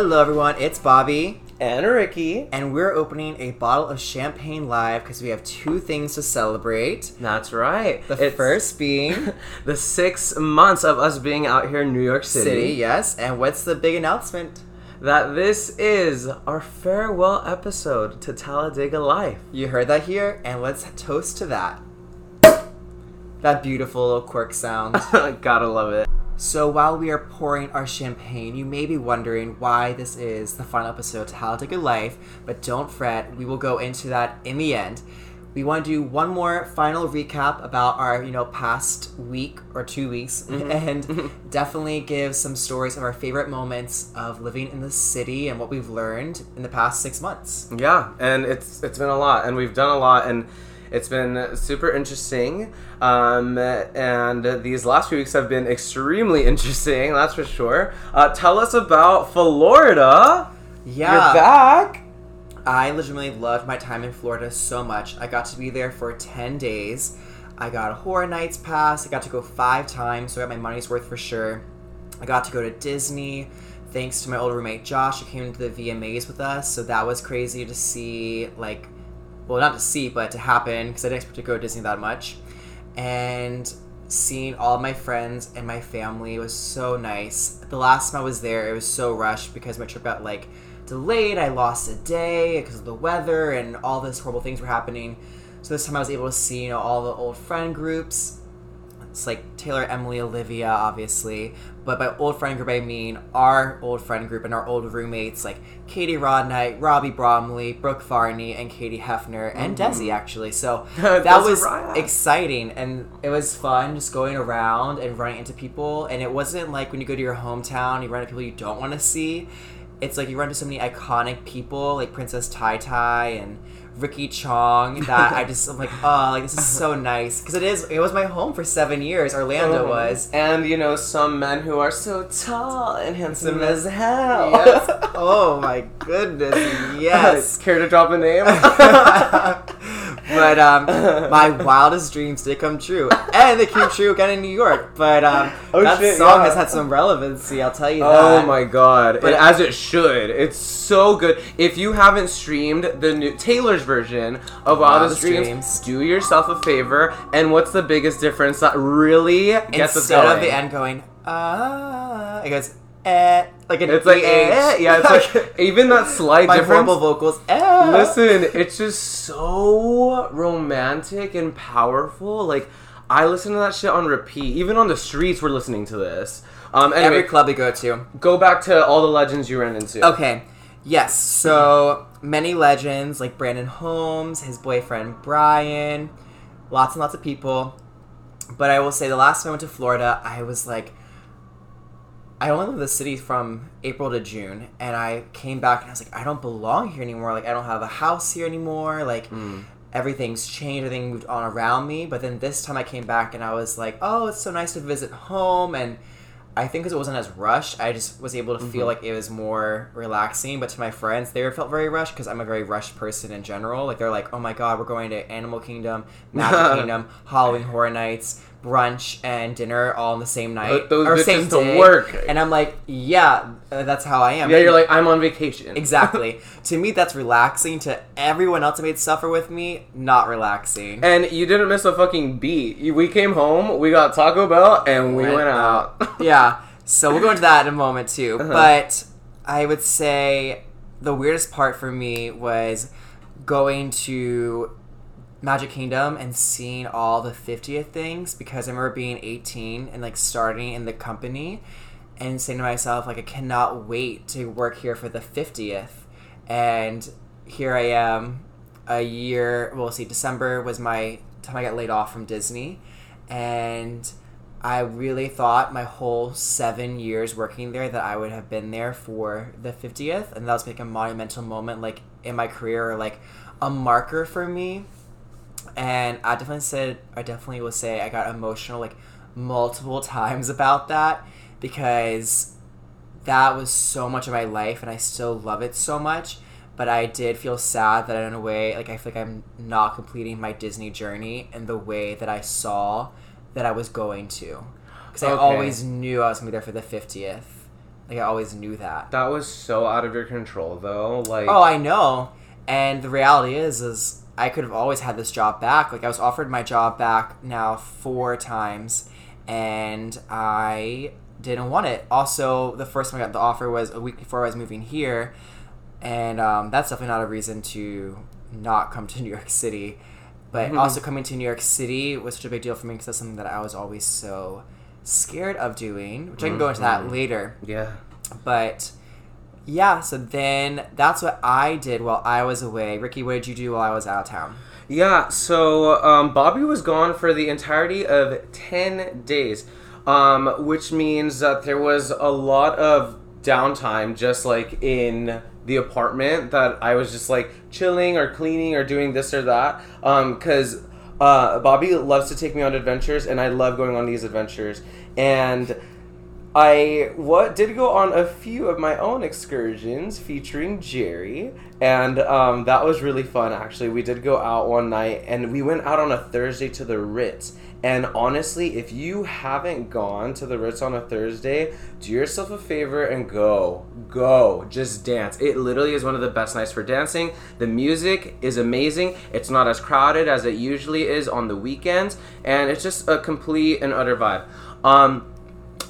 Hello, everyone. It's Bobby, and Ricky. and we're opening a bottle of champagne live because we have two things to celebrate. That's right. The It's first being the six months of us being out here in New York City. City, yes. And what's the big announcement? That this is our farewell episode to Talladega Life. You heard that here, and let's toast to that. That beautiful little quirk sound. Gotta love it. So while we are pouring our champagne, you may be wondering why this is the final episode to Talladega Life, but don't fret, we will go into that in the end. We want to do one more final recap about our, you know, past week or two weeks, mm-hmm. and definitely give some stories of our favorite moments of living in the city and what we've learned in the past six months. Yeah, and it's it's been a lot, and we've done a lot, and it's been super interesting. Um, and these last few weeks have been extremely interesting, that's for sure. Uh, tell us about Florida. Yeah, You're back. I legitimately loved my time in Florida so much. I got to be there for 10 days. I got a Horror Nights pass. I got to go five times, so I got my money's worth for sure. I got to go to Disney thanks to my old roommate Josh, who came to the VMAs with us. So that was crazy to see, like, well, not to see, but to happen because I didn't expect to go to Disney that much. And seeing all my friends and my family was so nice. The last time I was there, it was so rushed because my trip got like delayed. I lost a day because of the weather and all these horrible things were happening. So this time I was able to see, you know, all the old friend groups. It's like Taylor, Emily, Olivia, obviously. But by old friend group, I mean our old friend group and our old roommates like Katie Rodnight, Robbie Bromley, Brooke Varney, and Katie Hefner, and Desi, actually. So that was exciting and it was fun just going around and running into people. And it wasn't like when you go to your hometown, you run into people you don't want to see. It's like you run into so many iconic people like Princess Tai Tai and Ricky Chong that I just I'm like oh like this is so nice because it is it was my home for seven years Orlando Oh. was And you know, some men who are so tall and handsome as hell. yes oh my goodness yes Care to drop a name? But um, my wildest dreams did come true, and they came true again in New York. But um, Oh, that shit, song yeah. has had some relevancy. I'll tell you Oh that. my god. But- It- as it should. It's so good. If you haven't streamed the new Taylor's version of Wildest Wildest Dreams, Dreams. do yourself a favor. And what's the biggest difference that really gets us Instead going? of the end going ah, it goes eh, like an It's like, EH. yeah, it's like, even that slight my difference. horrible vocals. Eh. Listen, it's just so romantic and powerful. Like, I listen to that shit on repeat. Even on the streets, we're listening to this. Um, anyway, every club we go to. go back to all the legends you ran into. Okay. Yes. So many legends like Brandon Holmes, his boyfriend Brian, lots and lots of people. But I will say, the last time I went to Florida, I was like, I only lived in the city from April to June, and I came back and I was like, I don't belong here anymore. Like, I don't have a house here anymore. Like, mm. everything's changed. Everything moved on around me. But then this time I came back and I was like, oh, it's so nice to visit home. And I think because it wasn't as rushed, I just was able to feel mm-hmm. like it was more relaxing. But to my friends, they felt very rushed because I'm a very rushed person in general. Like they're like, oh my god, we're going to Animal Kingdom, Magic Kingdom, Halloween Horror Nights, brunch and dinner all in the same night those or same to day. work. And I'm like, yeah, uh, that's how I am. Yeah, you're like, I'm on vacation. Exactly. to me, that's relaxing. To everyone else that made suffer with me, not relaxing. And you didn't miss a fucking beat. We came home, we got Taco Bell, and we Went went out. yeah. So we'll go into that in a moment too. Uh-huh. But I would say the weirdest part for me was going to Magic Kingdom and seeing all the 50th things because I remember being 18 and like starting in the company and saying to myself like I cannot wait to work here for the 50th and here I am a year well see December was my time I got laid off from Disney. And I really thought my whole seven years working there that I would have been there for the 50th and that was like a monumental moment like in my career or like a marker for me and I definitely said I definitely will say I got emotional like multiple times about that because that was so much of my life and I still love it so much but I did feel sad that in a way like I feel like I'm not completing my Disney journey in the way that I saw that I was going to because I always knew I was gonna be there for the 50th Like I always knew that. That was so out of your control, though. Like, Oh, I know. And the reality is, is I could have always had this job back. Like I was offered my job back now four times, and I didn't want it. Also, the first time I got the offer was a week before I was moving here, and um, that's definitely not a reason to not come to New York City. But Mhm. also coming to New York City was such a big deal for me because that's something that I was always so scared of doing, which I can go into that Mhm. later. yeah. But yeah, so then that's what I did while I was away. Ricky, what did you do while I was out of town? Yeah, so um, Bobby was gone for the entirety of 10 days, um, which means that there was a lot of downtime just like in the apartment that I was just like chilling or cleaning or doing this or that. Because uh, Bobby loves to take me on adventures, and I love going on these adventures. And I what did go on a few of my own excursions featuring Jerry, and um, that was really fun. Actually, we did go out one night, and we went out on a Thursday to the Ritz. And honestly, if you haven't gone to the Ritz on a Thursday, do yourself a favor and go, go, just dance. It literally is one of the best nights for dancing. The music is amazing. It's not as crowded as it usually is on the weekends, and it's just a complete and utter vibe. Um,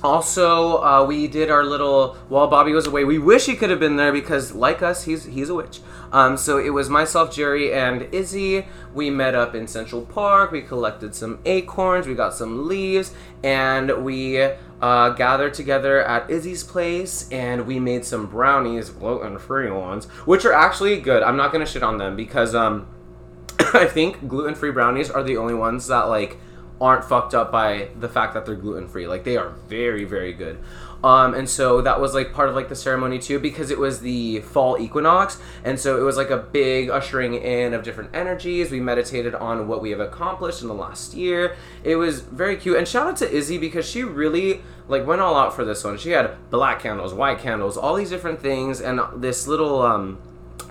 also, uh, we did our little while Bobby was away. We wish he could have been there because, like us, he's he's a witch. Um, so it was myself, Jerry, and Izzy. We met up in Central Park. We collected some acorns. We got some leaves, and we uh, gathered together at Izzy's place, and we made some brownies, gluten-free ones, which are actually good. I'm not gonna shit on them because um, I think gluten-free brownies are the only ones that like aren't fucked up by the fact that they're gluten free. Like they are very, very good. Um, and so that was like part of like the ceremony too, because it was the fall equinox, and so it was like a big ushering in of different energies. We meditated on what we have accomplished in the last year. It was very cute, and shout out to Izzy because she really like went all out for this one. She had black candles, white candles, all these different things, and this little um,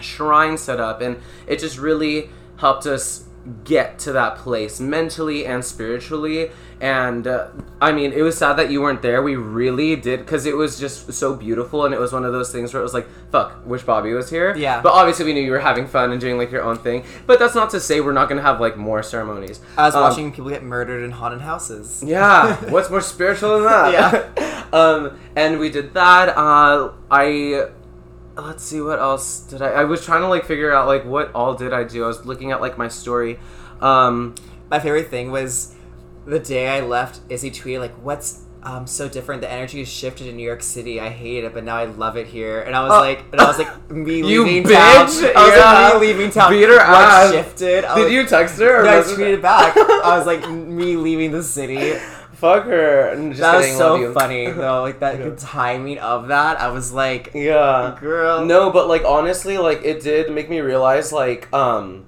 shrine set up, and it just really helped us get to that place mentally and spiritually and uh, i mean it was sad that you weren't there we really did because it was just so beautiful and it was one of those things where it was like fuck wish bobby was here Yeah. but obviously we knew you were having fun and doing like your own thing but that's not to say we're not gonna have like more ceremonies I was Um, watching people get murdered in haunted houses. yeah, what's more spiritual than that? Yeah. um, and we did that. Uh, I let's see what else did I. I was trying to like figure out like what all did I do. I was looking at like my story. Um, My favorite thing was the day I left. Izzy tweeted like, "What's um, so different? The energy has shifted in New York City. I hate it, but now I love it here." And I was Oh. like, and I was like, "Me You leaving bitch! town." I was Yeah. like, "Me leaving town." Beat her what ass. shifted? I did was- you text her? Or No, I tweeted back. I was like, "Me leaving the city." Fuck her. That was kidding, love so funny though. Like that the timing of that, I was like, Yeah. "Girl, No, but like honestly, like it did make me realize like um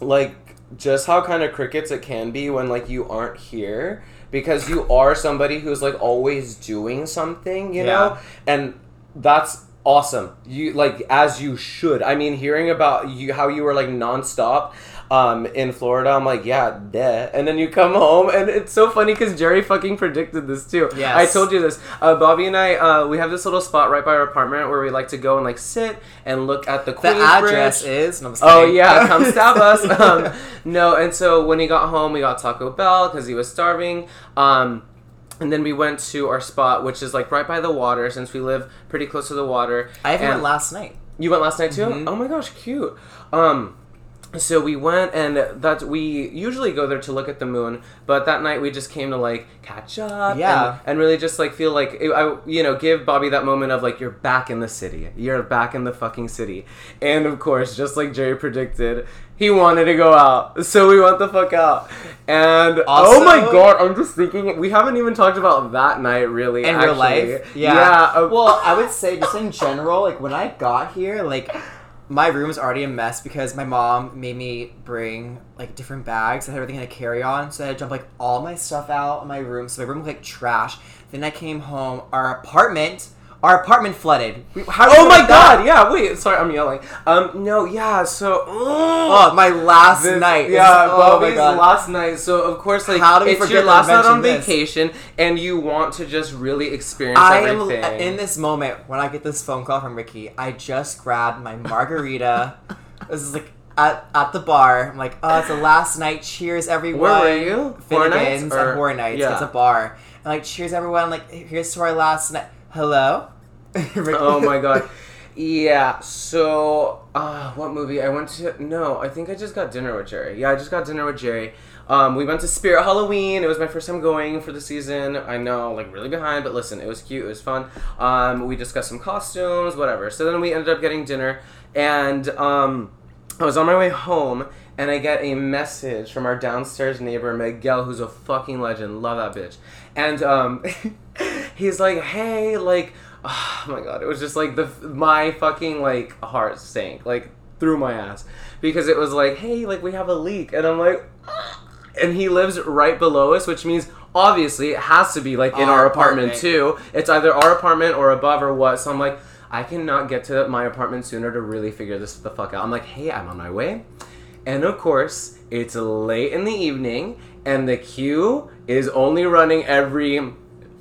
like just how kind of crickets it can be when like you aren't here because you are somebody who's like always doing something, you know? And that's awesome. You like as you should. I mean, hearing about you how you were like nonstop um in Florida, I'm like, yeah, duh. And then you come home and it's so funny cuz Jerry fucking predicted this too. Yes. I told you this. Uh, Bobby and I uh, we have this little spot right by our apartment where we like to go and like sit and look at the the Queens address Bridge. is." No, Oh yeah, come stab us. Um, no, and so when he got home, we got Taco Bell because he was starving. Um, and then we went to our spot, which is like right by the water, since we live pretty close to the water. I even went last night. you went last night too? Mhm. Oh my gosh, cute. Um so we went and that we usually go there to look at the moon, but that night we just came to like catch up Yeah. and, and really just like feel like I you know, give Bobby that moment of like you're back in the city. You're back in the fucking city. And of course, just like Jerry predicted, he wanted to go out. So we went the fuck out. And oh my god, I'm just thinking we haven't even talked about that night really in real life. Yeah. Yeah. uh, well, I would say just in general, like when I got here, like my room's already a mess because my mom made me bring like different bags everything I had to carry on. So I had to dump like all my stuff out in my room. So my room looked like trash. Then I came home. Our apartment our apartment flooded. We- How Oh my god! Yeah, wait. Sorry, I'm yelling. Um, no, yeah. So, Oh, my last This- night. is- Yeah, oh my God. last night. So of course, like, How do we it's forget your last night on this? vacation, and you want to just really experience I am in this moment when I get this phone call from Ricky. I just grabbed my margarita. this is like at, at the bar. I'm like, oh, it's the last night. Cheers, everyone. Where were you? Horror Nights, Finnegan's or- at Horror Nights. yeah. It's a bar. And like, cheers, everyone. like, here's to our last night. Hello. Oh my god. Yeah, so uh, what movie I went to? No, I think I just got dinner with Jerry. Yeah, I just got dinner with Jerry. Um, we went to Spirit Halloween. It was my first time going for the season. I know, like really behind, but listen, it was cute. It was fun. Um, we discussed some costumes, whatever. So then we ended up getting dinner, and um, I was on my way home, and I get a message from our downstairs neighbor Miguel, who's a fucking legend. Love that bitch. And um, he's like, "Hey, like." Oh my god, it was just like the my fucking like heart sank like through my ass because it was like, hey, like we have a leak, and I'm like, "Ah." and he lives right below us, which means obviously it has to be like in Our our apartment, apartment. too. It's either our apartment or above or what. So I'm like, I cannot get to my apartment sooner to really figure this the fuck out. I'm like, hey, I'm on my way, and of course it's late in the evening, and the Q is only running every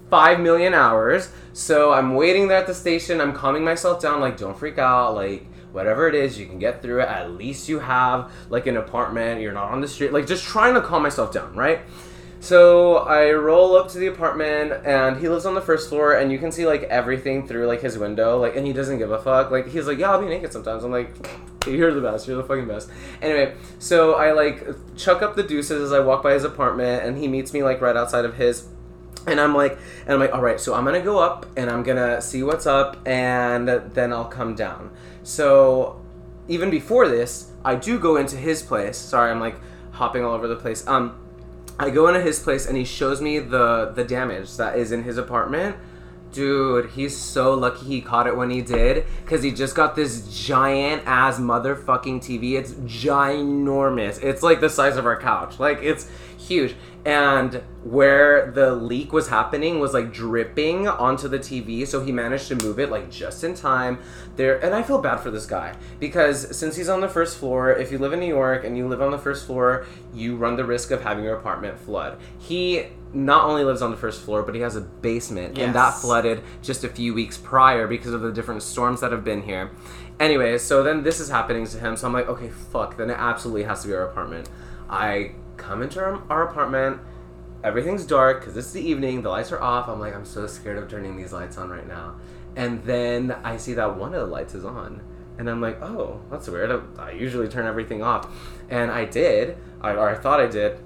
five million hours. So I'm waiting there at the station. I'm calming myself down, like, don't freak out, like, whatever it is, you can get through it. At least you have like an apartment. You're not on the street. Like, just trying to calm myself down, right? So I roll up to the apartment, and he lives on the first floor, and you can see like everything through like his window, like, and he doesn't give a fuck. Like, he's like, yeah, I'll be naked sometimes. I'm like, you're the best. You're the fucking best. Anyway, so I like chuck up the deuces as I walk by his apartment, and he meets me like right outside of his and I'm like, and I'm like, all right, so I'm gonna go up and I'm gonna see what's up, and then I'll come down. So even before this, I do go into his place. Sorry, I'm like hopping all over the place. Um, I go into his place and he shows me the the damage that is in his apartment. Dude, he's so lucky he caught it when he did, cause he just got this giant ass motherfucking TV. It's ginormous. It's like the size of our couch. Like it's huge. And where the leak was happening was like dripping onto the TV, so he managed to move it like just in time. There, and I feel bad for this guy because since he's on the first floor, if you live in New York and you live on the first floor, you run the risk of having your apartment flood. He not only lives on the first floor, but he has a basement, and that flooded just a few weeks prior because of the different storms that have been here. Anyway, so then this is happening to him, so I'm like, okay, fuck, then it absolutely has to be our apartment. I come into our, our apartment, everything's dark because it's the evening, the lights are off. I'm like, I'm so scared of turning these lights on right now. And then I see that one of the lights is on. And I'm like, oh, that's weird. I, I usually turn everything off. And I did, I, or I thought I did,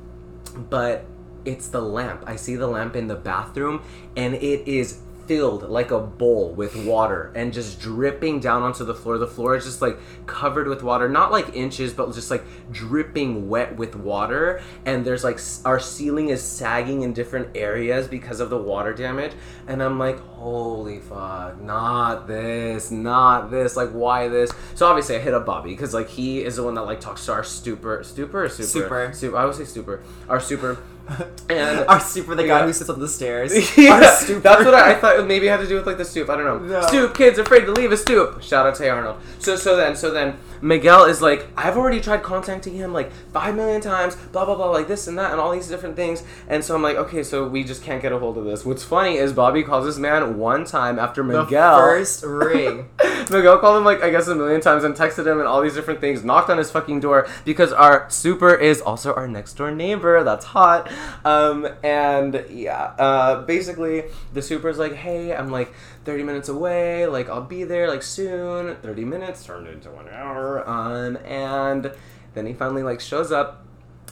but it's the lamp. I see the lamp in the bathroom, and it is filled like a bowl with water and just dripping down onto the floor. The floor is just like covered with water, not like inches, but just like dripping wet with water. And there's like our ceiling is sagging in different areas because of the water damage. And I'm like, holy fuck, not this, not this. Like, why this? So obviously, I hit up Bobby because like he is the one that like talks to our stupor, stupor, or super, Super. Super. I would say super. Our super. And Our super, the guy Yeah. who sits on the stairs. yeah, Our super. that's what I, I thought. it Maybe had to do with like the stoop. I don't know. No. Stoop kids afraid to leave a stoop. Shout out to Arnold. So so then so then Miguel is like, I've already tried contacting him like five million times. Blah blah blah, like this and that and all these different things. And so I'm like, okay, so we just can't get a hold of this. What's funny is Bobby calls this man one time after The Miguel. first ring. Miguel called him like I guess a million times and texted him and all these different things. Knocked on his fucking door because our super is also our next door neighbor. That's hot. Um, and yeah, uh, basically the super's like, hey, I'm like 30 minutes away. Like I'll be there like soon. 30 minutes turned into one hour. Um, and then he finally like shows up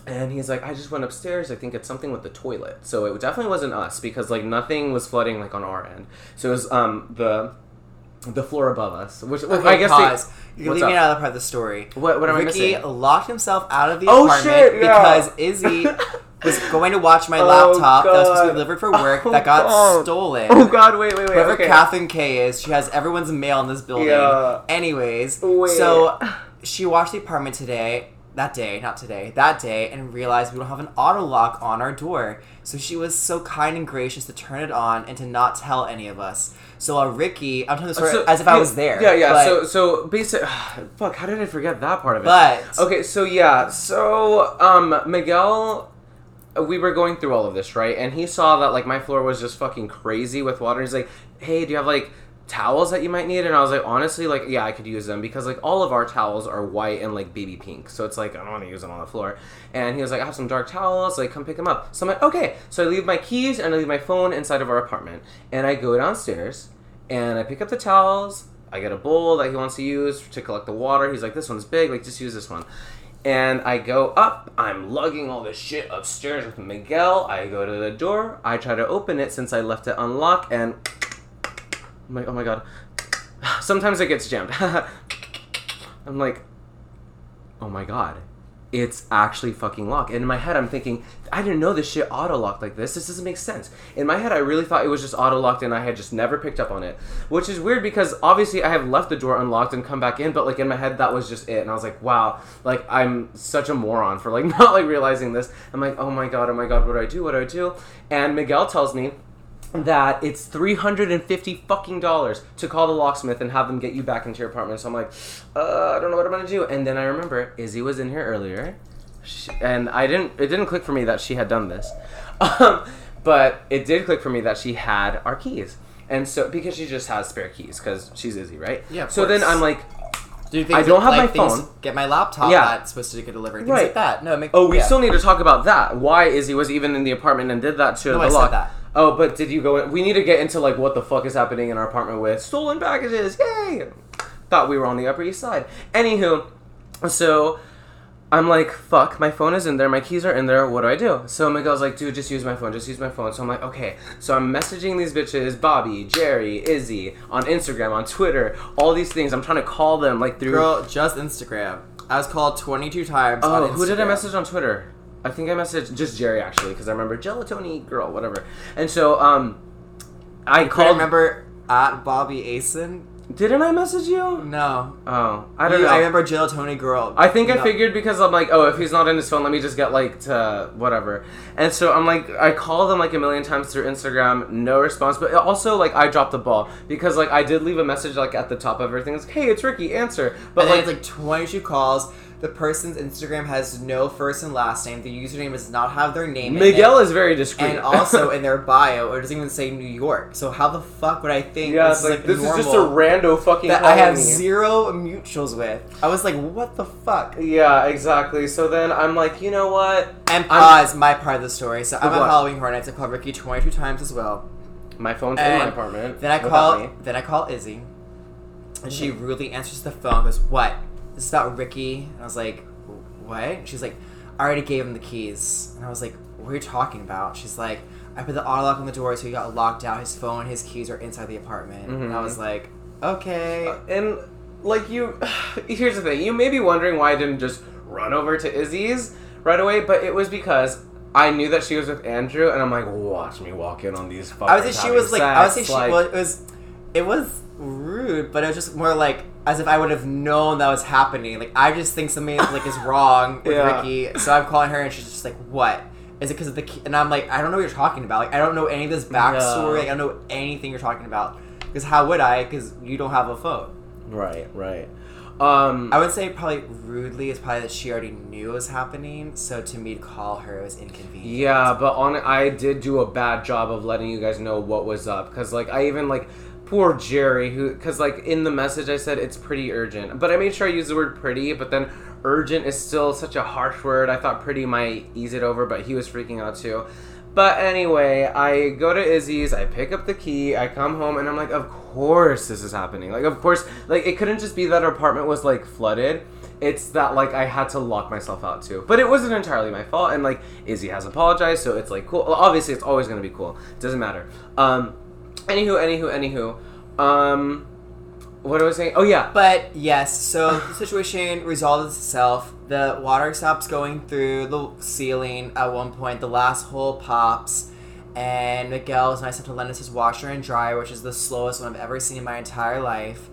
and he's like, I just went upstairs. I think it's something with the toilet. So it definitely wasn't us because like nothing was flooding like on our end. So it was um the the floor above us, which Okay, I guess they- pause. you what's leave me up? out of the part of the story. What- what am I Ricky missing? locked himself out of the Oh, apartment shit, yeah. because Izzy was going to watch my Oh, laptop that was supposed to be delivered for work Oh, that got God. stolen. Oh God! Wait, wait, wait. Whoever okay. Kathleen K is, she has everyone's mail in this building. Yeah. Anyways, Wait. so she watched the apartment today. that day, not today, that day, and realized we don't have an auto lock on our door. So she was so kind and gracious to turn it on and to not tell any of us. So uh, Ricky, I'm telling the story So- as if I was there. Yeah, yeah. but- so so basic. Fuck. How did I forget that part of it? But- okay. So yeah. So um, Miguel. We were going through all of this, right? And he saw that like my floor was just fucking crazy with water. He's like, "Hey, do you have like towels that you might need?" And I was like, "Honestly, like, yeah, I could use them because like all of our towels are white and like baby pink, so it's like I don't want to use them on the floor." And he was like, "I have some dark towels. Like, come pick them up." So I'm like, "Okay." So I leave my keys and I leave my phone inside of our apartment, and I go downstairs and I pick up the towels. I get a bowl that he wants to use to collect the water. He's like, "This one's big. Like, just use this one." And I go up. I'm lugging all this shit upstairs with Miguel. I go to the door. I try to open it since I left it unlocked, and I'm like, "Oh my god!" Sometimes it gets jammed. I'm like, "Oh my god." It's actually fucking locked. And in my head, I'm thinking, I didn't know this shit auto locked like this. This doesn't make sense. In my head, I really thought it was just auto locked and I had just never picked up on it. Which is weird because obviously I have left the door unlocked and come back in, but like in my head, that was just it. And I was like, wow, like I'm such a moron for like not like realizing this. I'm like, oh my god, oh my god, what do I do? What do I do? And Miguel tells me that it's 350 fucking dollars to call the locksmith and have them get you back into your apartment. So I'm like, uh, I don't know what I'm gonna do. And then I remember Izzy was in here earlier, she, and I didn't. It didn't click for me that she had done this, um, but it did click for me that she had our keys. And so because she just has spare keys because she's Izzy, right? Yeah, So then. I'm like, Do I don't have my things- phone. Get my laptop Yeah. that's supposed to get delivered. Things Right. like that. No, make, Oh, we yeah. still need to talk about that. Why Izzy was even in the apartment and did that to No, the I lock. Oh, but did you go in? We need to get into like what the fuck is happening in our apartment with stolen packages. Yay! Thought we were on the Upper East Side. Anywho, so I'm like, fuck, my phone is in there, my keys are in there, what do I do? So Miguel's like, dude, just use my phone, just use my phone. So I'm like, okay. So I'm messaging these bitches, Bobby, Jerry, Izzy, on Instagram, on Twitter, all these things. I'm trying to call them like through. Girl, just Instagram. I was called 22 times. Oh, who did I message on Twitter? I think I messaged just Jerry actually because I remember Gelatoni girl, whatever. And so um, I I called. remember at Bobby Asen. Didn't I message you? No, Oh, I don't You- know. I remember Jill Tony girl. I think I figured because I'm like, oh, if he's not in his phone, let me just get like to whatever. And so I'm like, I called them like a million times through Instagram, no response. But also like I dropped the ball because like I did leave a message like at the top of everything. It's like, hey, it's Ricky, answer. But then like, it's like 22 calls. The person's Instagram has no first and last name. The username does not have their name. in Miguel is very discreet. and also in their bio, it doesn't even say New York. So how the fuck would I think yeah, this it's is like, like this is just a rando fucking. that I have zero mutuals with? I was like, what the fuck? Yeah, exactly. So then I'm like, you know what? And I'm- pause my part of the story. So I'm at Halloween Horror Nights. I called Ricky 22 times as well. My phone's in my apartment. Then I call me. then I call Izzy, and she rudely answers the phone. Goes, "What? This is about Ricky." And I was like, "What?" She's like, "I already gave him the keys." And I was like, "What are you talking about?" She's like, "I put the auto lock on the door, so he got locked out. His phone, his keys are inside the apartment." And I was mm-hmm. like, "Okay." Uh, and like you, here's the thing. You may be wondering why I didn't just run over to Izzy's right away, but it was because I knew that she was with Andrew, and I'm like, watch me walk in on these. I would say she was like, I would say sex, she like- well, it was, it was rude, but it was just more like as if I would have known that was happening. Like I just think something like is wrong with Yeah. Ricky, so I'm calling her and she's just like, "What? Is it because of the?" Key? And I'm like, "I don't know what you're talking about. Like I don't know any of this backstory. Yeah. Like I don't know anything you're talking about. Because how would I? Because you don't have a phone." Right, right. Um, I would say probably rudely is probably that she already knew it was happening, so to me to call her was inconvenient. Yeah, but on I did do a bad job of letting you guys know what was up because like I even like poor Jerry who because like in the message I said it's pretty urgent, but I made sure I used the word pretty, but then urgent is still such a harsh word. I thought pretty might ease it over, but he was freaking out too. But anyway, I go to Izzy's, I pick up the key, I come home, and I'm like, of course this is happening. Like, of course, like it couldn't just be that our apartment was like flooded it's that like I had to lock myself out too. But it wasn't entirely my fault, and like Izzy has apologized, so it's like cool. Well, obviously, it's always gonna be cool. Doesn't matter. Um, anywho, anywho, anywho. Um, what was I saying? Oh yeah. But yes, so the situation resolves itself. The water stops going through the ceiling at one point. The last hole pops, and Miguel is nice enough to lend us his washer and dryer, which is the slowest one I've ever seen in my entire life.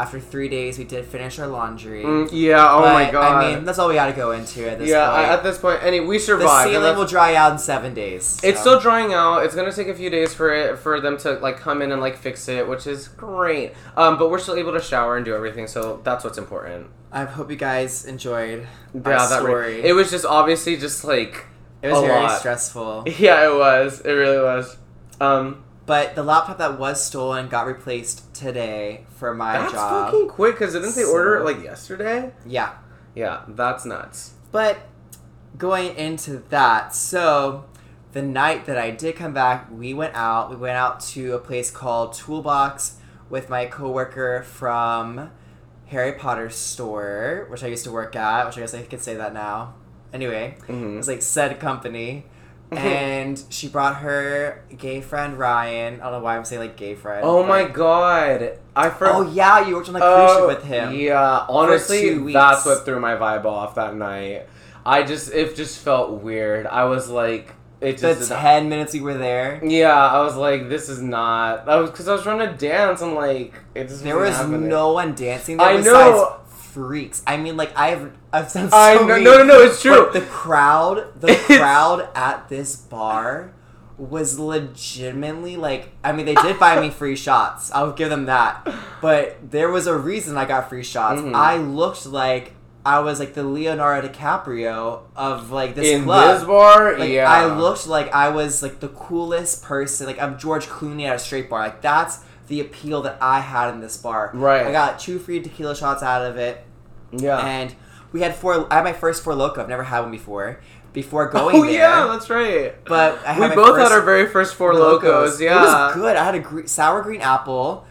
After three days, we did finish our laundry. Mm, yeah. Oh But, my god. I mean, that's all we got to go into at this yeah. point. I, at this point, any we survived. The ceiling will dry out in seven days. It's still drying out. It's gonna take a few days for it for them to like come in and like fix it, which is great. Um, but we're still able to shower and do everything, so that's what's important. I hope you guys enjoyed our Yeah, that story. It was just obviously just like It was very lot. stressful. yeah, it was. It really was. Um, But the laptop that was stolen got replaced today for my that's job. fucking quick because didn't they order it like yesterday? Yeah. Yeah, that's nuts. But going into that, so the night that I did come back, we went out. We went out to a place called Toolbox with my coworker from Harry Potter store, which I used to work at, which I guess I could say that now. Anyway, it Mhm. was like said company. Mm-hmm. and she brought her gay friend Ryan. I don't know why I'm saying like gay friend. Oh but- my god, I for Oh yeah, you worked on the cruise Oh, ship with him. Yeah, honestly, weeks. that's what threw my vibe off that night. I just it just felt weird. I was like, it The just ten minutes we were there, yeah. I was like, this is not. I was because I was trying to dance and like it just there wasn't was happening. no one dancing there I besides know. Freaks. I mean, like I've I've said so I know, many, no, no, no, it's true. the crowd, the crowd at this bar was legitimately like. I mean, they did buy me free shots. I'll give them that. But there was a reason I got free shots. Mhm. I looked like. I was like the Leonardo DiCaprio of like this in club. this bar. Like yeah, I looked like I was like the coolest person. Like I'm George Clooney at a straight bar. Like that's the appeal that I had in this bar. Right. I got two free tequila shots out of it, Yeah. and we had four. I had my first Four Loko. I've never had one before. Before going oh there, yeah, that's right. but I had we both had our very first Four Lokos. Yeah, it was good. I had a gre- sour green apple.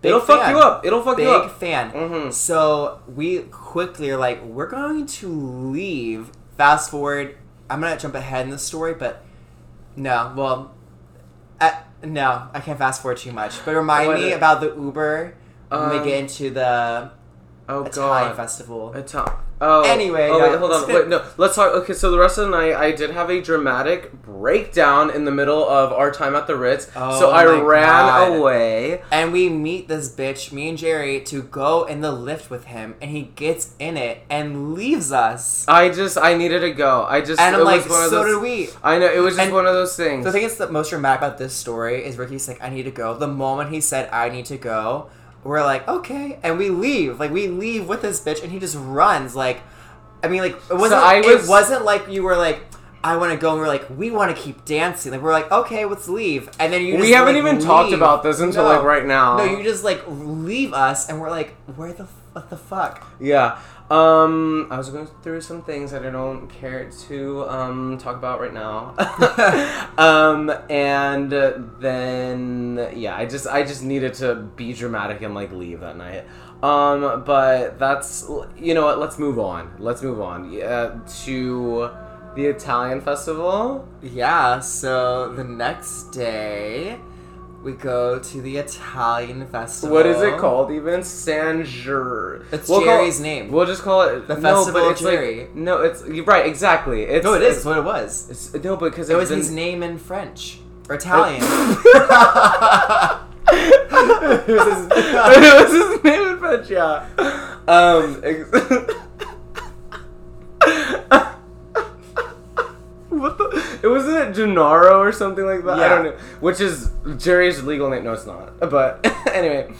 Big It'll fuck you up. It'll fuck Big you up. Big fan. Mhm. So we quickly are like, we're going to leave. Fast forward. I'm gonna jump ahead in the story, but no. Well, uh, no, I can't fast forward too much. But remind What me about the Uber when we Um, get into the Oh Italian god. festival. Oh. Anyway, Oh no, wait, hold on. Wait, no. Let's talk. Okay, so the rest of the night, I did have a dramatic breakdown in the middle of our time at the Ritz. Oh so I ran God. away. And we meet this bitch, me and Jerry, to go in the lift with him, and he gets in it and leaves us. I just, I needed to go. I just, And I'm it like, was one so those. did we. I know it was just And one of those things. The thing that's the most dramatic about this story is Ricky's like, I need to go. The moment he said, I need to go, we're like, okay. And we leave. Like, we leave with this bitch, and he just runs. Like, I mean, like, it wasn't, I was- it wasn't like you were like, I want to go, and we're like, we want to keep dancing. Like, we're like, okay, let's leave. And then you we haven't like, even talked about this until No. like right now. No, you just, like, leave us, and we're like, where the, what the fuck? Yeah. Um, I was going through some things that I don't care to um, talk about right now. um, and then yeah, I just I just needed to be dramatic and like leave that night. Um, but that's you know what? Let's move on. Let's move on. Yeah, to the Italian festival. Yeah, so the next day, we go to the Italian festival. What is it called? Even San Jer. It's We'll call- Jerry's name. We'll just call it The no, Festival but of it's Jerry. Like, no, it's you're right. Exactly. It's No, it is it's- what it was. It's, no, because It was been- his name in French or Italian. it, was his, it was his name in French, yeah. Um, ex- what the? It wasn't it Gennaro or something like that. I Yeah. don't know. Which is Jerry's legal name. No, it's not. But anyway,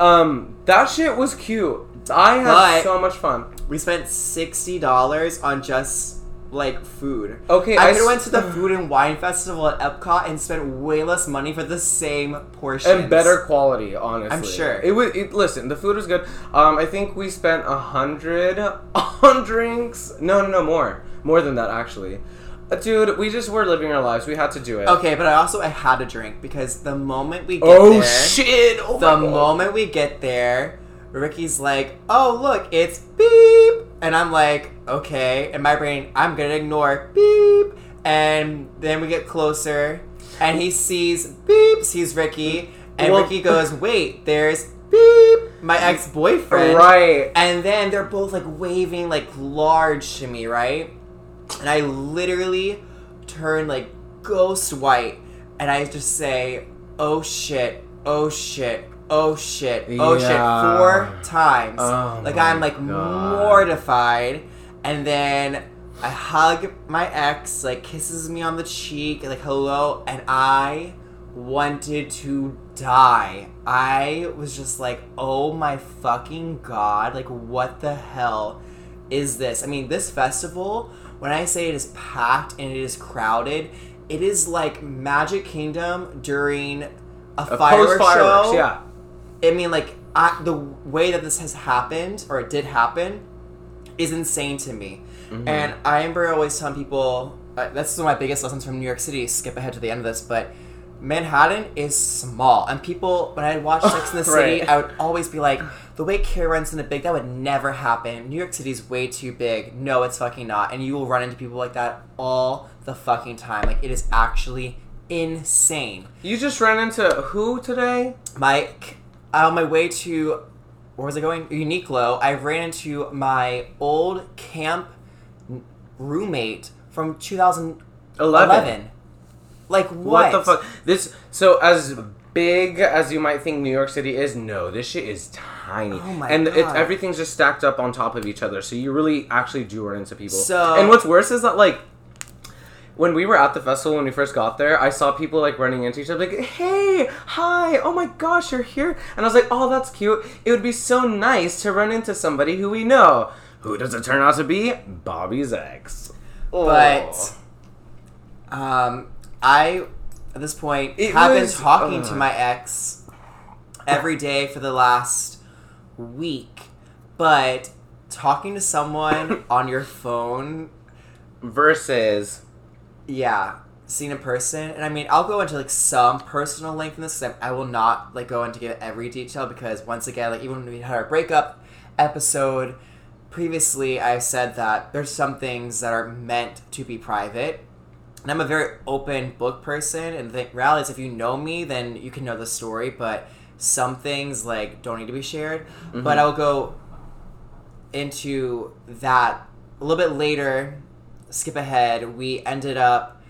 um, that shit was cute. I had But- so much fun. we spent sixty dollars on just like food. Okay, I I could s- went to the food and wine festival at Epcot and spent way less money for the same portion and better quality, honestly. I'm sure. it was. It, listen, the food was good. Um, I think we spent a hundred on drinks. No, no, no, more, more than that actually. Uh, dude, we just were living our lives. We had to do it. Okay, but I also I had to drink because the moment we get Oh there, shit! Oh the moment we get there, Ricky's like, "Oh look, it's beep," and I'm like, "Okay." In my brain, I'm gonna ignore beep, and then we get closer, and he sees beep, sees Ricky, and Well- Ricky goes, "Wait, there's beep, my ex boyfriend." Right. And then they're both like waving like large to me, right? And I literally turn like ghost white and I just say, oh shit, oh shit, oh shit, oh shit, four times. Oh like I'm like God. mortified, and then I hug my ex, like kisses me on the cheek, like hello, and I wanted to die. I was just like, oh my fucking god, like what the hell is this? I mean, this festival, when I say it is packed and it is crowded, it is like Magic Kingdom during a, A fireworks show. yeah. I mean, like I, the way that this has happened or it did happen is insane to me. Mm-hmm. And I remember always telling people uh, that's one of my biggest lessons from New York City. Skip ahead to the end of this, but Manhattan is small, and people when I watched Sex in the City, Right. I would always be like, the way Carrie runs into big, that would never happen. New York City's way too big. No, it's fucking not. And you will run into people like that all the fucking time. Like it is actually insane. You just ran into who today? Mike. on my way to where was I going? Uniqlo. I ran into my old camp roommate from 2011. Eleven. Like what? What the fuck? This so as big as you might think New York City is, no, this shit is tiny. Oh my and It, God. everything's just stacked up on top of each other, so you really actually do run into people. So- and what's worse is that like when we were at the festival when we first got there, I saw people like running into each other, like, "Hey, hi! Oh my gosh, you're here!" And I was like, "Oh, that's cute. It would be so nice to run into somebody who we know." Who does it turn out to be? Bobby's ex. But um, I at this point It have been was- talking to uh, my ex every day for the last week, but talking to someone on your phone versus yeah seen a person and i mean i'll go into like some personal length in this I, I will not like go into give every detail because once again like even when we had our breakup episode previously i've said that there's some things that are meant to be private and i'm a very open book person and the reality is if you know me then you can know the story but some things like don't need to be shared. But mm-hmm. i'll go into that a little bit later skip ahead. We ended up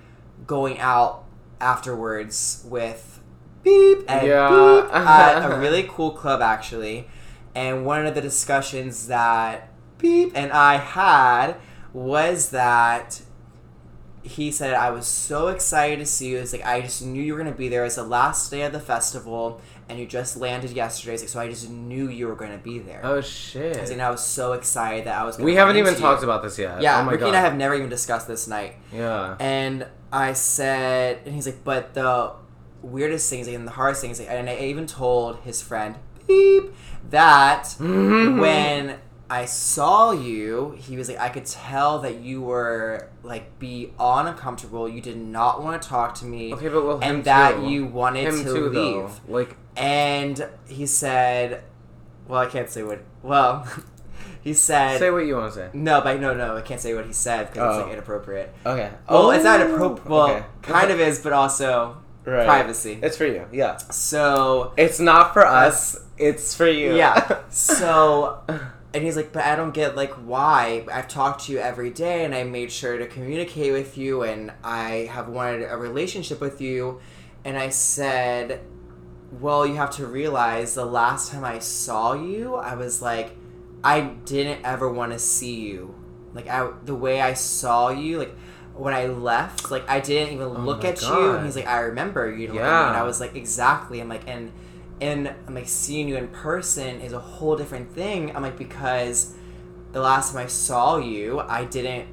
going out afterwards with beep and Yeah. beep at a really cool club actually. And one of the discussions that beep and i had was that he said I was so excited to see you. It's like I just knew you were gonna be there. It's the last day of the festival, and you just landed yesterday. It's like, so I just knew you were gonna be there. Oh shit. And I was so excited that I was. We haven't even talked you. about this yet. Yeah, oh my Ricky god. and I have never even discussed this night. yeah. And I said, and he's like, but the weirdest thing things and the hardest things, and I even told his friend beep that Mm-hmm. when I saw you, he was like, I could tell that you were like beyond uncomfortable. You did not want to talk to me, Okay, but well, and that too. you wanted him to too, leave. though. Like, And he said, well, I can't say what. Well, he said. say what you want to say. no, but no, no, I can't say what he said because it's Oh. like inappropriate. Okay. Well, it's not oh, appropriate. inappropriate. Well, okay. kind of is, but also Right. privacy. It's for you. Yeah. So It's not for uh, us. It's for you. yeah. So and he's like, but I don't get like why. I've talked to you every day, and I made sure to communicate with you, and I have wanted a relationship with you. And I said, well, you have to realize the last time I saw you, I was like, I didn't ever want to see you. Like I, the way I saw you, like when I left, like I didn't even Oh look at you. And he's like, I remember you. Look at me. Yeah. And I was like, exactly. I'm like, and and I'm like, seeing you in person is a whole different thing. I'm like, because the last time I saw you, I didn't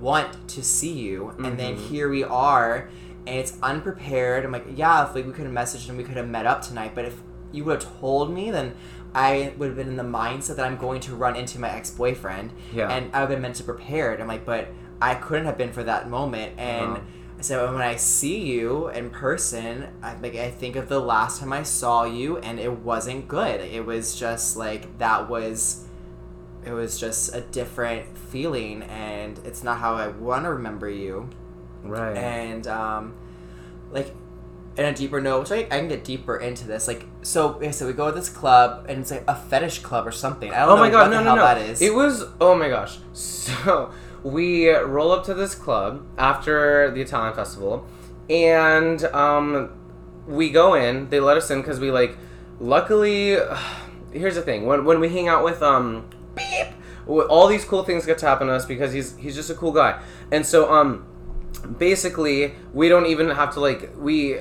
want to see you, and then Mhm. here we are, and it's unprepared. I'm like, yeah, if like we could have messaged and we could have met up tonight, but if you would have told me, then I would have been in the mindset that I'm going to run into my ex boyfriend, Yeah. and I would have been meant to prepared. I'm like, but I couldn't have been for that moment, and. Uh-huh. Said, when I see you in person, I like I think of the last time I saw you, and it wasn't good. It was just like that was, it was just a different feeling, and it's not how I want to remember you. Right. And um, like, in a deeper note, which I, I can get deeper into this. Like, so so we go to this club, and it's like a fetish club or something. I don't oh know my god, no, no, no. that is. It was. Oh my gosh. So we roll up to this club after the Italian festival, and um, we go in. They let us in because we like luckily, here's the thing: when when we hang out with um, beep, all these cool things get to happen to us because he's he's just a cool guy, and so um, basically we don't even have to like we.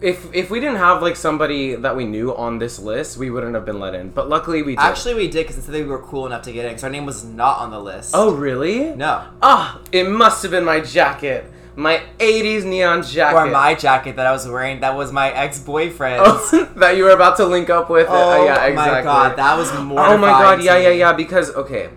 If, if we didn't have like somebody that we knew on this list, we wouldn't have been let in. But luckily we did. Actually, we did because it said that we were cool enough to get in. Because our name was not on the list. oh really? no. Ah, it must have been my jacket, my '80s neon jacket. Or my jacket that I was wearing. That was my ex boyfriend's. Oh, that you were about to link up with. Oh uh, yeah, exactly. my god, that was more. Oh my god, yeah, yeah, yeah. Because okay,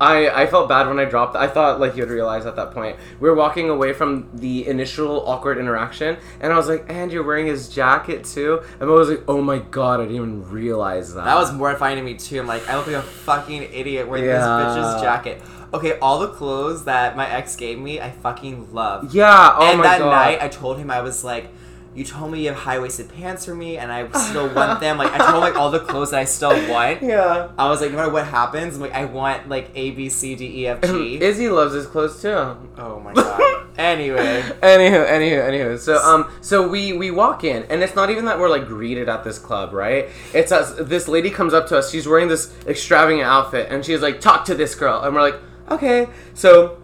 I I felt bad when I dropped. I thought like you'd realize at that point. We were walking away from the initial awkward interaction, and I was like, "And you're wearing his jacket too." And I was like, "Oh my god, I didn't even realize that." That was mortifying to me too. I'm like, I look like a fucking idiot wearing Yeah. this bitch's jacket. Okay, all the clothes that my ex gave me, I fucking love. yeah. Oh and my that night, I told him I was like, "You told me you have high waisted pants for me, and I still want them." Like, I told like all the clothes that I still want. yeah. I was like, no matter what happens, I'm like, I want like A, B, C, D, E, F, G. Izzy loves his clothes too. oh my god. anyway, anywho, anywho, anywho. So um, so we we walk in, and it's not even that we're like greeted at this club, right? It's us. This lady comes up to us. She's wearing this extravagant outfit, and she's like, "Talk to this girl," and we're like, "Okay." So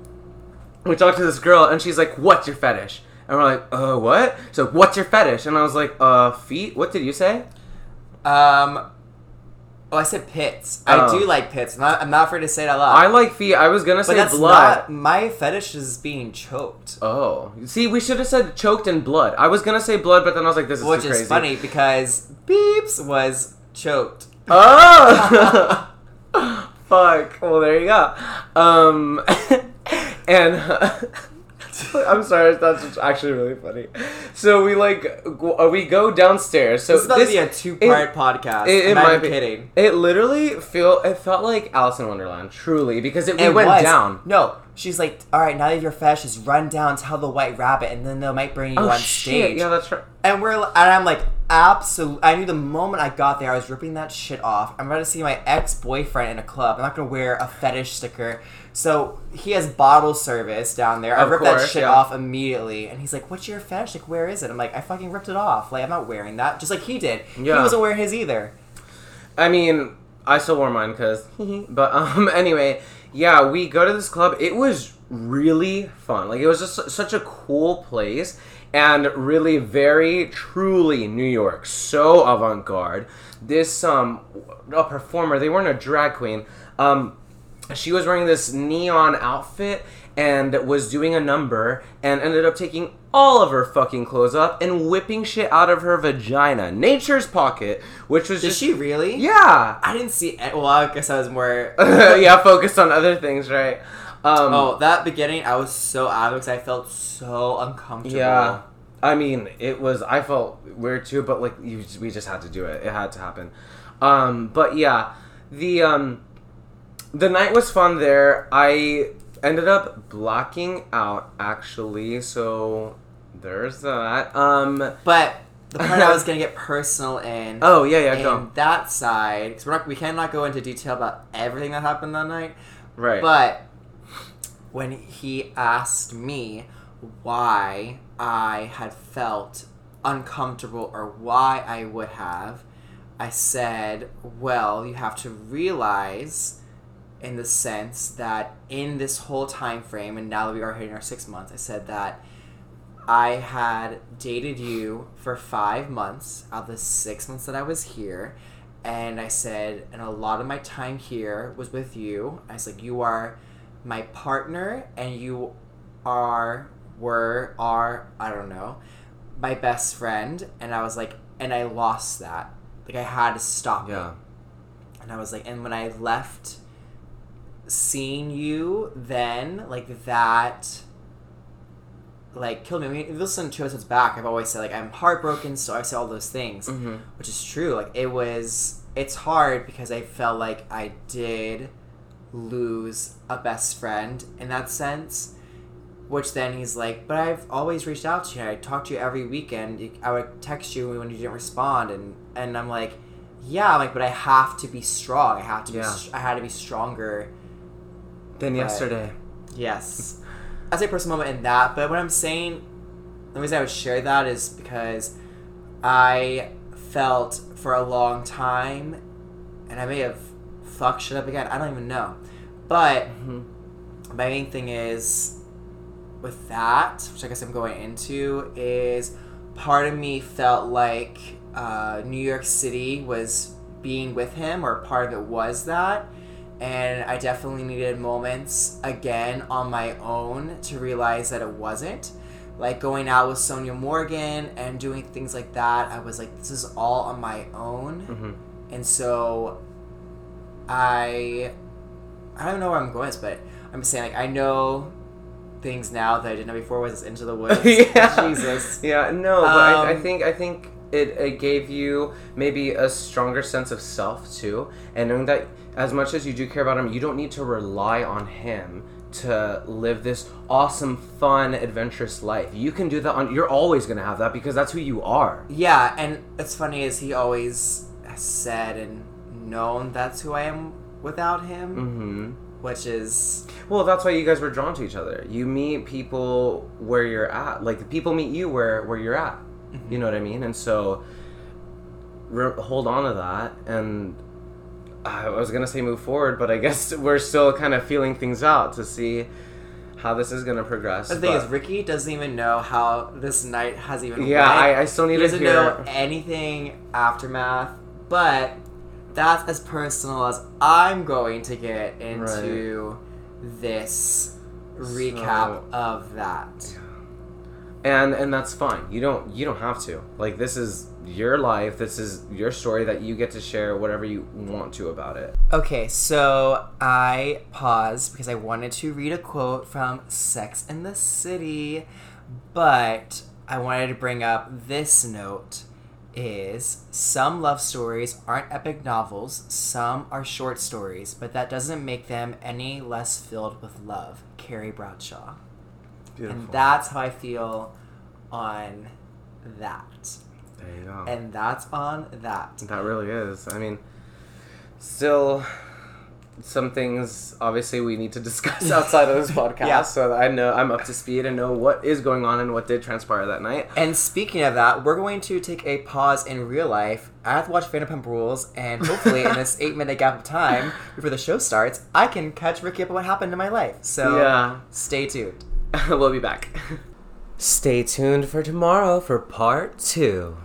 we talk to this girl, and she's like, "What's your fetish?" And we're like, "Uh, what?" So, "What's your fetish?" And I was like, "Uh, feet." What did you say? um, oh, I said pits. I Oh. do like pits. I'm not, I'm not afraid to say it out loud. I like feet. I was gonna but say that's blood. not my fetish. Is being choked. Oh, see, we should have said choked in blood. I was gonna say blood, but then I was like, "This is Which is funny because Beeps was choked. Oh, fuck. Well, there you go. Um, and I'm sorry, that's actually really funny. So we like uh, we go downstairs. So this is be a two-part it- podcast. it- it I'm might be- kidding. It literally feel it felt like Alice in Wonderland, truly, because it, we It went was. down. No, she's like, all right, now that you're fetish just run down, tell the white rabbit, and then they might bring you Oh on shit! stage. Yeah, that's right. And we're and I'm like, absolutely. I knew the moment I got there, I was ripping that shit off. I'm about to see my ex boyfriend in a club. I'm not gonna wear a fetish sticker. So he has bottle service down there. I Of ripped that shit yeah. off immediately, and he's like, "What's your fetish? Like, where is it?" I'm like, "I fucking ripped it off. Like, I'm not wearing that." Just like he did. He Yeah. wasn't wearing his either. I mean, I still wore mine because. but um, anyway, yeah, we go to this club. It was really fun. Like it was just such a cool place and really very truly New York. So avant garde. This um, a performer. They weren't a drag queen. Um, she was wearing this neon outfit and was doing a number and ended up taking all of her fucking clothes off and whipping shit out of her vagina, nature's pocket, which was Did just she really? yeah. I didn't see. It. Well, I guess I was more. yeah, focused on other things, right? Um, oh, that beginning, I was so out of it because I felt so uncomfortable. yeah. I mean, it was. I felt weird too, but like you, we just had to do it. It had to happen. Um, but yeah, the um, the night was fun there. I ended up blocking out actually, so there's that. Um, But the part I was gonna get personal in. oh yeah, yeah, go that side, because we're not, we cannot go into detail about everything that happened that night. right. But when he asked me why I had felt uncomfortable or why I would have, I said, well, you have to realize in the sense that in this whole time frame and now that we are hitting our 6 months, I said that I had dated you for 5 months out of the 6 months that I was here and I said, and a lot of my time here was with you. I was like, you are my partner, and you are, were, are, I don't know, my best friend. And I was like, and I lost that. Like, I had to stop yeah. it. And I was like, and when I left seeing you then, like, that. Like killed me. I mean, if you listen to episodes back, I've always said like I'm heartbroken, so I say all those things hmm which is true. Like it was, it's hard because I felt like I did lose a best friend in that sense. Which then he's like, but I've always reached out to you. I talked to you every weekend. I would text you when you didn't respond, and and I'm like, yeah, I'm like, but I have to be strong. I have to be. Yeah. str- I had to be stronger. Then Right. yesterday. Yes. I'd say personal moment in that, but what I'm saying, the reason I would share that is because I felt for a long time, and I may have fucked shit up again. I don't even know. But my main thing is with that, which I guess I'm going into, is part of me felt like uh, New York City was being with him, or part of it was that. And I definitely needed moments again on my own to realize that it wasn't. Like going out with Sonja Morgan and doing things like that, I was like, this is all on my own. hmm And so I I don't know where I'm going with but I'm just saying like I know things now that I didn't know before was into the woods. yeah. Jesus. Yeah, no, but I, I Um, think I think it, it gave you maybe a stronger sense of self too, and knowing that as much as you do care about him, you don't need to rely on him to live this awesome, fun, adventurous life. You can do that on. You're always gonna have that because that's who you are. Yeah, and it's funny is he always said and known that's who I am without him, Mm-hmm. which is Well, that's why you guys were drawn to each other. You meet people where you're at. Like the people meet you where where you're at. You know what I mean? And so re- hold on to that and I was going to say move forward, but I guess we're still kind of feeling things out to see how this is going to progress. the thing but- is Ricky doesn't even know how this night has even Yeah. I, I still need he to doesn't hear. know anything aftermath, but that's as personal as I'm going to get into this recap So- of that. And and that's fine. You don't you don't have to. Like this is your life. This is your story that you get to share whatever you want to about it. Okay, so I paused because I wanted to read a quote from Sex and the City, but I wanted to bring up this note is some love stories aren't epic novels, some are short stories, but that doesn't make them any less filled with love. Carrie Bradshaw. Beautiful. And that's how I feel on that. there you go. And that's on that. That really is. I mean, still, some things obviously we need to discuss outside of this podcast, Yeah. so that I know I'm up to speed and know what is going on and what did transpire that night. And speaking of that, we're going to take a pause in real life. I have to watch Vanderpump Rules, and hopefully, in this eight minute gap of time before the show starts, I can catch Ricky up on what happened in my life. So, Yeah. stay tuned. we'll be back. Stay tuned for tomorrow for part two.